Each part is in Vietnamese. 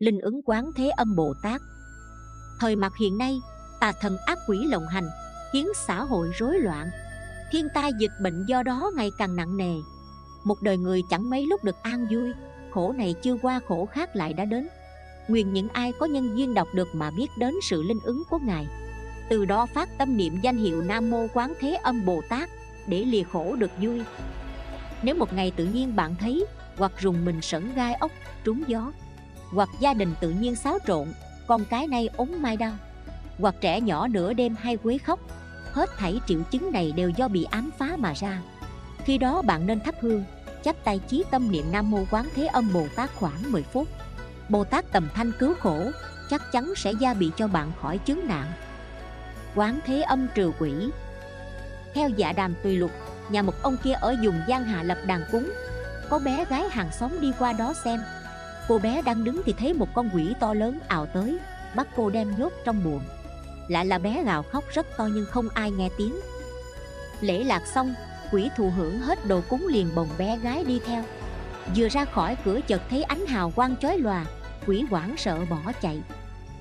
linh ứng quán thế âm bồ tát. Thời mặt hiện nay, tà thần ác quỷ lộng hành, khiến xã hội rối loạn. Thiên tai dịch bệnh do đó ngày càng nặng nề. Một đời người chẳng mấy lúc được an vui, khổ này chưa qua khổ khác lại đã đến. Nguyện những ai có nhân duyên đọc được mà biết đến sự linh ứng của ngài. Từ đó phát tâm niệm danh hiệu nam mô quán thế âm bồ tát, để lìa khổ được vui. Nếu một ngày tự nhiên bạn thấy, hoặc rùng mình sẩn gai ốc, trúng gió hoặc gia đình tự nhiên xáo trộn, con cái nay ốm mai đau. Hoặc trẻ nhỏ nửa đêm hay quấy khóc, hết thảy triệu chứng này đều do bị ám phá mà ra. Khi đó bạn nên thắp hương, chắp tay chí tâm niệm nam mô quán thế âm bồ tát khoảng 10 phút. Bồ tát tầm thanh cứu khổ, chắc chắn sẽ gia bị cho bạn khỏi chứng nạn. Quán thế âm trừ quỷ. Theo dạ đàm tùy lục, nhà một ông kia ở vùng giang hạ lập đàn cúng. Có bé gái hàng xóm đi qua đó xem cô bé đang đứng thì thấy một con quỷ to lớn ào tới, bắt cô đem nhốt trong buồng. Lại là bé gào khóc rất to nhưng không ai nghe tiếng. Lễ lạc xong, quỷ thụ hưởng hết đồ cúng liền bồng bé gái đi theo. Vừa ra khỏi cửa chợt thấy ánh hào quang chói lòa, quỷ hoảng sợ bỏ chạy.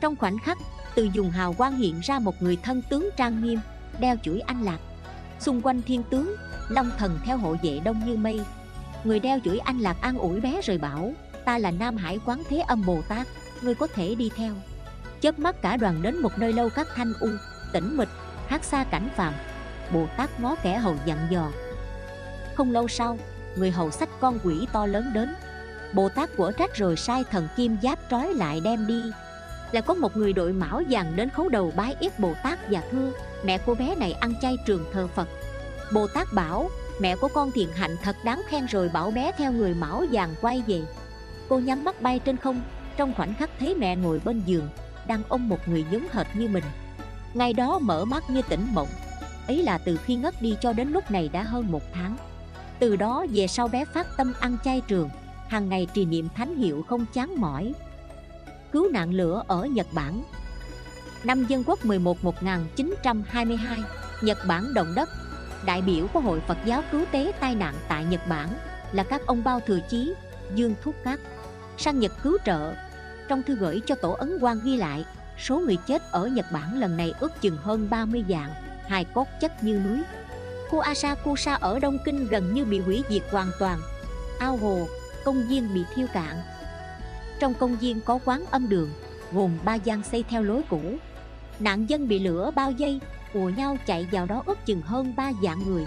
Trong khoảnh khắc, từ dùng hào quang hiện ra một người thân tướng trang nghiêm, đeo chuỗi anh lạc. Xung quanh thiên tướng, long thần theo hộ vệ đông như mây. Người đeo chuỗi anh lạc an ủi bé rồi bảo ta là nam hải quán thế âm bồ tát, ngươi có thể đi theo. Chớp mắt cả đoàn đến một nơi lâu các thanh u, tĩnh mịch, hát xa cảnh phàm. Bồ tát ngó kẻ hầu dặn dò. Không lâu sau, người hầu sách con quỷ to lớn đến. Bồ tát của trách rồi sai thần kim giáp trói lại đem đi. Là có một người đội mão vàng đến khấu đầu bái yết bồ tát và thưa, mẹ cô bé này ăn chay trường thờ phật. Bồ tát bảo, mẹ của con thiện hạnh thật đáng khen rồi bảo bé theo người mão vàng quay về cô nhắm mắt bay trên không trong khoảnh khắc thấy mẹ ngồi bên giường đang ôm một người giống hệt như mình. Ngày đó mở mắt như tỉnh mộng ấy là từ khi ngất đi cho đến lúc này đã hơn một tháng. Từ đó về sau bé phát tâm ăn chay trường hàng ngày trì niệm thánh hiệu không chán mỏi. Cứu nạn lửa ở Nhật Bản. Năm Dân Quốc 11 1922 Nhật Bản động đất. Đại biểu của Hội Phật giáo cứu tế tai nạn tại Nhật Bản là các ông Bao Thừa Chí, Dương Thúc Cát sang Nhật cứu trợ. Trong thư gửi cho tổ ấn quan ghi lại số người chết ở Nhật Bản lần này ước chừng hơn 30 dạng hài cốt chất như núi. Khu Asakusa ở Đông Kinh gần như bị hủy diệt hoàn toàn. Ao hồ, công viên bị thiêu cạn. Trong công viên có quán âm đường gồm ba gian xây theo lối cũ. Nạn dân bị lửa bao dây ùa nhau chạy vào đó ước chừng hơn ba dạng người.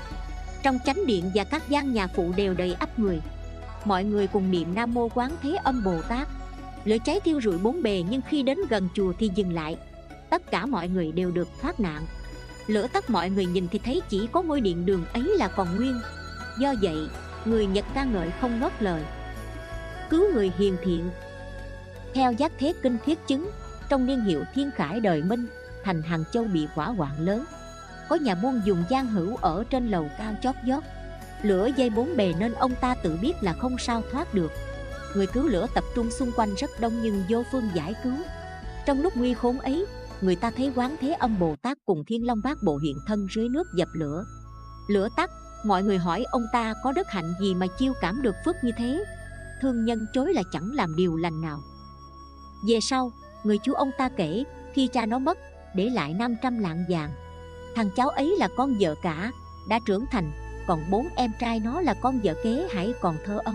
Trong chánh điện và các gian nhà phụ đều đầy ắp người mọi người cùng niệm nam mô quán thế âm bồ tát. Lửa cháy thiêu rụi bốn bề nhưng khi đến gần chùa thì dừng lại. Tất cả mọi người đều được thoát nạn. Lửa tắt mọi người nhìn thì thấy chỉ có ngôi điện đường ấy là còn nguyên. Do vậy, người nhật ca ngợi không ngớt lời. Cứu người hiền thiện. Theo giác thế kinh thiết chứng, trong niên hiệu thiên khải đời minh, thành hàng châu bị hỏa hoạn lớn. Có nhà buôn dùng gian hữu ở trên lầu cao chót vót lửa dây bốn bề nên ông ta tự biết là không sao thoát được. Người cứu lửa tập trung xung quanh rất đông nhưng vô phương giải cứu. Trong lúc nguy khốn ấy, người ta thấy quán thế âm bồ tát cùng thiên long bát bộ hiện thân dưới nước dập lửa. Lửa tắt, mọi người hỏi ông ta có đức hạnh gì mà chiêu cảm được phước như thế? Thương nhân chối là chẳng làm điều lành nào. Về sau, người chú ông ta kể, khi cha nó mất, để lại 500 lạng vàng. Thằng cháu ấy là con vợ cả, đã trưởng thành còn bốn em trai nó là con vợ kế hãy còn thơ ấu.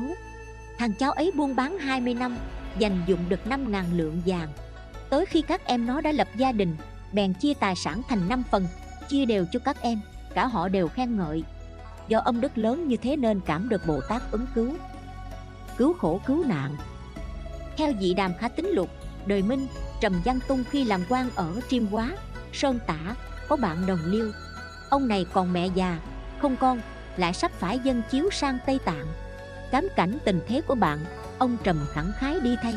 Thằng cháu ấy buôn bán 20 năm, dành dụng được 5 ngàn lượng vàng. Tới khi các em nó đã lập gia đình, bèn chia tài sản thành 5 phần, chia đều cho các em, cả họ đều khen ngợi. Do âm đức lớn như thế nên cảm được bồ tát ứng cứu. Cứu khổ, cứu nạn. Theo dị đàm khá tính lục, đời minh, trầm văn tung khi làm quan ở triêm hóa, sơn tả, có bạn đồng liêu. Ông này còn mẹ già, không con lại sắp phải dân chiếu sang tây tạng. Cám cảnh tình thế của bạn, ông trầm khẳng khái đi thay.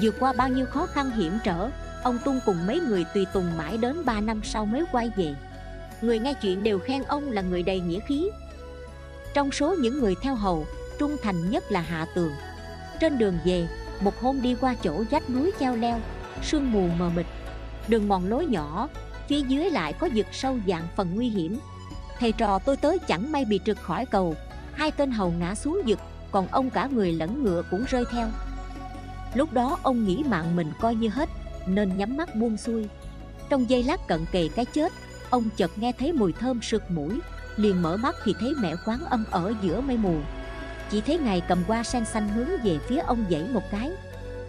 Vượt qua bao nhiêu khó khăn hiểm trở, ông tung cùng mấy người tùy tùng mãi đến 3 năm sau mới quay về. Người nghe chuyện đều khen ông là người đầy nghĩa khí. Trong số những người theo hầu, trung thành nhất là hạ tường. Trên đường về, một hôm đi qua chỗ vách núi treo leo, sương mù mờ mịt. Đường mòn lối nhỏ, phía dưới lại có vực sâu dạng phần nguy hiểm thầy trò tôi tới chẳng may bị trượt khỏi cầu. Hai tên hầu ngã xuống vực, còn ông cả người lẫn ngựa cũng rơi theo. Lúc đó ông nghĩ mạng mình coi như hết, Nên nhắm mắt buông xuôi. Trong giây lát cận kề cái chết, Ông chợt nghe thấy mùi thơm sượt mũi, Liền mở mắt thì thấy mẹ quán âm ở giữa mây mù. Chỉ thấy ngài cầm qua sen xanh hướng về phía ông dãy một cái.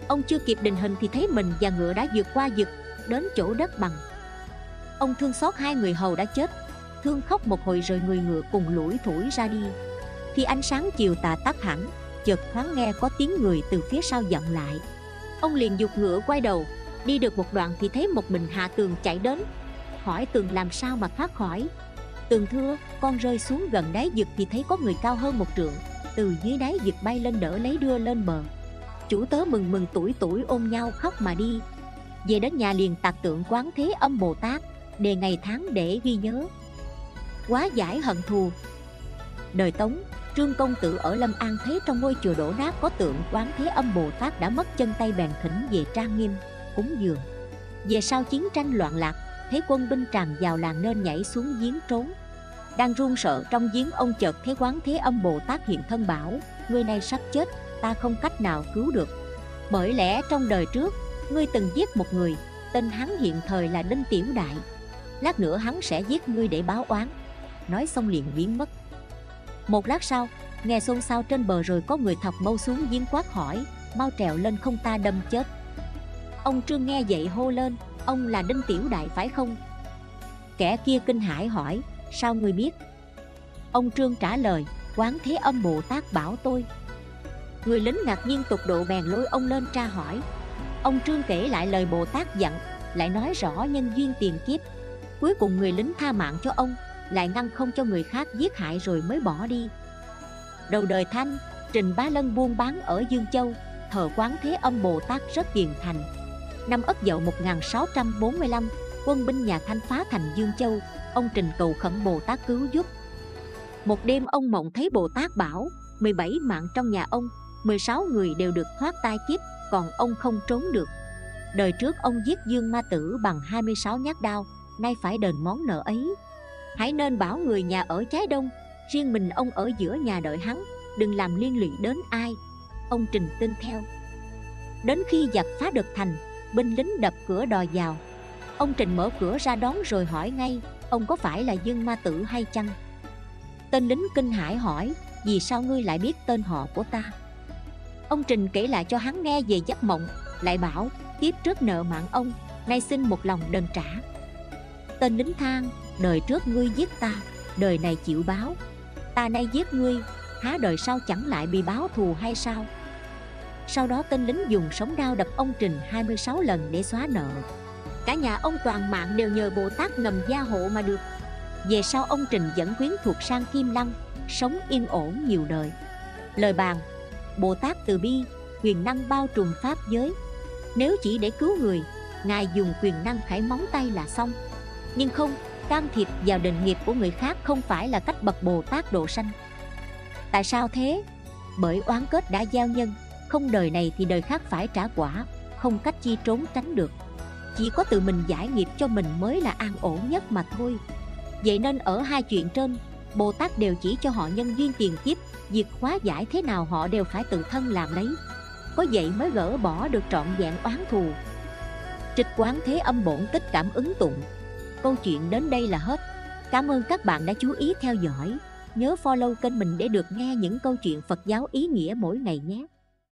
Ông chưa kịp định hình thì thấy mình và ngựa đã vượt qua vực, Đến chỗ đất bằng. Ông thương xót hai người hầu đã chết. Thương khóc một hồi rồi người ngựa cùng lủi thủi ra đi. Khi ánh sáng chiều tà tắt hẳn, Chợt thoáng nghe có tiếng người từ phía sau dặn lại. Ông liền dục ngựa quay đầu, Đi được một đoạn thì thấy một mình hạ tường chạy đến. Hỏi tường làm sao mà thoát khỏi? Tường thưa, con rơi xuống gần đáy vực thì thấy có người cao hơn một trượng, Từ dưới đáy vực bay lên đỡ lấy đưa lên bờ. Chủ tớ mừng mừng tuổi tuổi ôm nhau khóc mà đi. Về đến nhà liền tạc tượng quán thế âm Bồ Tát, Đề ngày tháng để ghi nhớ. Quá giải hận thù Đời Tống Trương Công Tử ở Lâm An thấy trong ngôi chùa đổ nát có tượng quán thế âm Bồ Tát đã mất chân tay bèn thỉnh về trang nghiêm, cúng dường. Về sau chiến tranh loạn lạc, thấy quân binh tràn vào làng nên nhảy xuống giếng trốn. Đang run sợ trong giếng ông chợt thấy quán thế âm Bồ Tát hiện thân bảo, người này sắp chết, ta không cách nào cứu được. Bởi lẽ trong đời trước, ngươi từng giết một người, tên hắn hiện thời là Đinh Tiểu Đại. Lát nữa hắn sẽ giết ngươi để báo oán. Nói xong liền biến mất. Một lát sau, nghe xôn xao trên bờ rồi có người thọc mâu xuống giếng quát hỏi, mau trèo lên không ta đâm chết. Ông Trương nghe vậy hô lên, ông là Đinh Tiểu Đại phải không? Kẻ kia kinh hãi hỏi, sao người biết? Ông Trương trả lời, quán thế âm Bồ Tát bảo tôi. Người lính ngạc nhiên tục độ bèn lôi ông lên tra hỏi. Ông Trương kể lại lời Bồ Tát dặn, lại nói rõ nhân duyên tiền kiếp. Cuối cùng người lính tha mạng cho ông, lại ngăn không cho người khác giết hại rồi mới bỏ đi. Đầu đời thanh, trình bá lân buôn bán ở dương châu, thờ quán thế âm bồ tát rất hiền thành. Năm ất dậu 1645 quân binh nhà thanh phá thành dương châu, ông trình cầu khẩn bồ tát cứu giúp. Một đêm ông mộng thấy bồ tát bảo 17 mạng trong nhà ông 16 người đều được thoát tai kiếp, còn ông không trốn được. Đời trước ông giết dương ma tử bằng 26 nhát đao, nay phải đền món nợ ấy. Hãy nên bảo người nhà ở trái đông, Riêng mình ông ở giữa nhà đợi hắn, Đừng làm liên lụy đến ai. Ông Trình tin theo. Đến khi giặc phá được thành, Binh lính đập cửa đòi vào. Ông Trình mở cửa ra đón rồi hỏi ngay, Ông có phải là Dương Ma Tử hay chăng? Tên lính kinh hãi hỏi, Vì sao ngươi lại biết tên họ của ta? Ông Trình kể lại cho hắn nghe về giấc mộng, Lại bảo, Kiếp trước nợ mạng ông, Nay xin một lòng đền trả. Tên lính thang Đời trước ngươi giết ta, Đời này chịu báo. Ta nay giết ngươi, Há đời sau chẳng lại bị báo thù hay sao? Sau đó tên lính dùng sống đao đập ông Trình 26 lần để xóa nợ. Cả nhà ông toàn mạng đều nhờ Bồ Tát ngầm gia hộ mà được. Về sau ông Trình dẫn quyến thuộc sang Kim Lăng, Sống yên ổn nhiều đời. Lời bàn, Bồ Tát từ bi, Quyền năng bao trùm pháp giới. Nếu chỉ để cứu người, Ngài dùng quyền năng khải móng tay là xong. Nhưng không can thiệp vào định nghiệp của người khác không phải là cách bậc Bồ Tát độ sanh. Tại sao thế? Bởi oán kết đã giao nhân, Không đời này thì đời khác phải trả quả, Không cách chi trốn tránh được. Chỉ có tự mình giải nghiệp cho mình mới là an ổn nhất mà thôi. Vậy nên ở hai chuyện trên, Bồ Tát đều chỉ cho họ nhân duyên tiền kiếp, Việc hóa giải thế nào họ đều phải tự thân làm đấy. Có vậy mới gỡ bỏ được trọn vẹn oán thù. Trịch quán thế âm bổn tích cảm ứng tụng. Câu chuyện đến đây là hết. Cảm ơn các bạn đã chú ý theo dõi. Nhớ follow kênh mình để được nghe những câu chuyện Phật giáo ý nghĩa mỗi ngày nhé.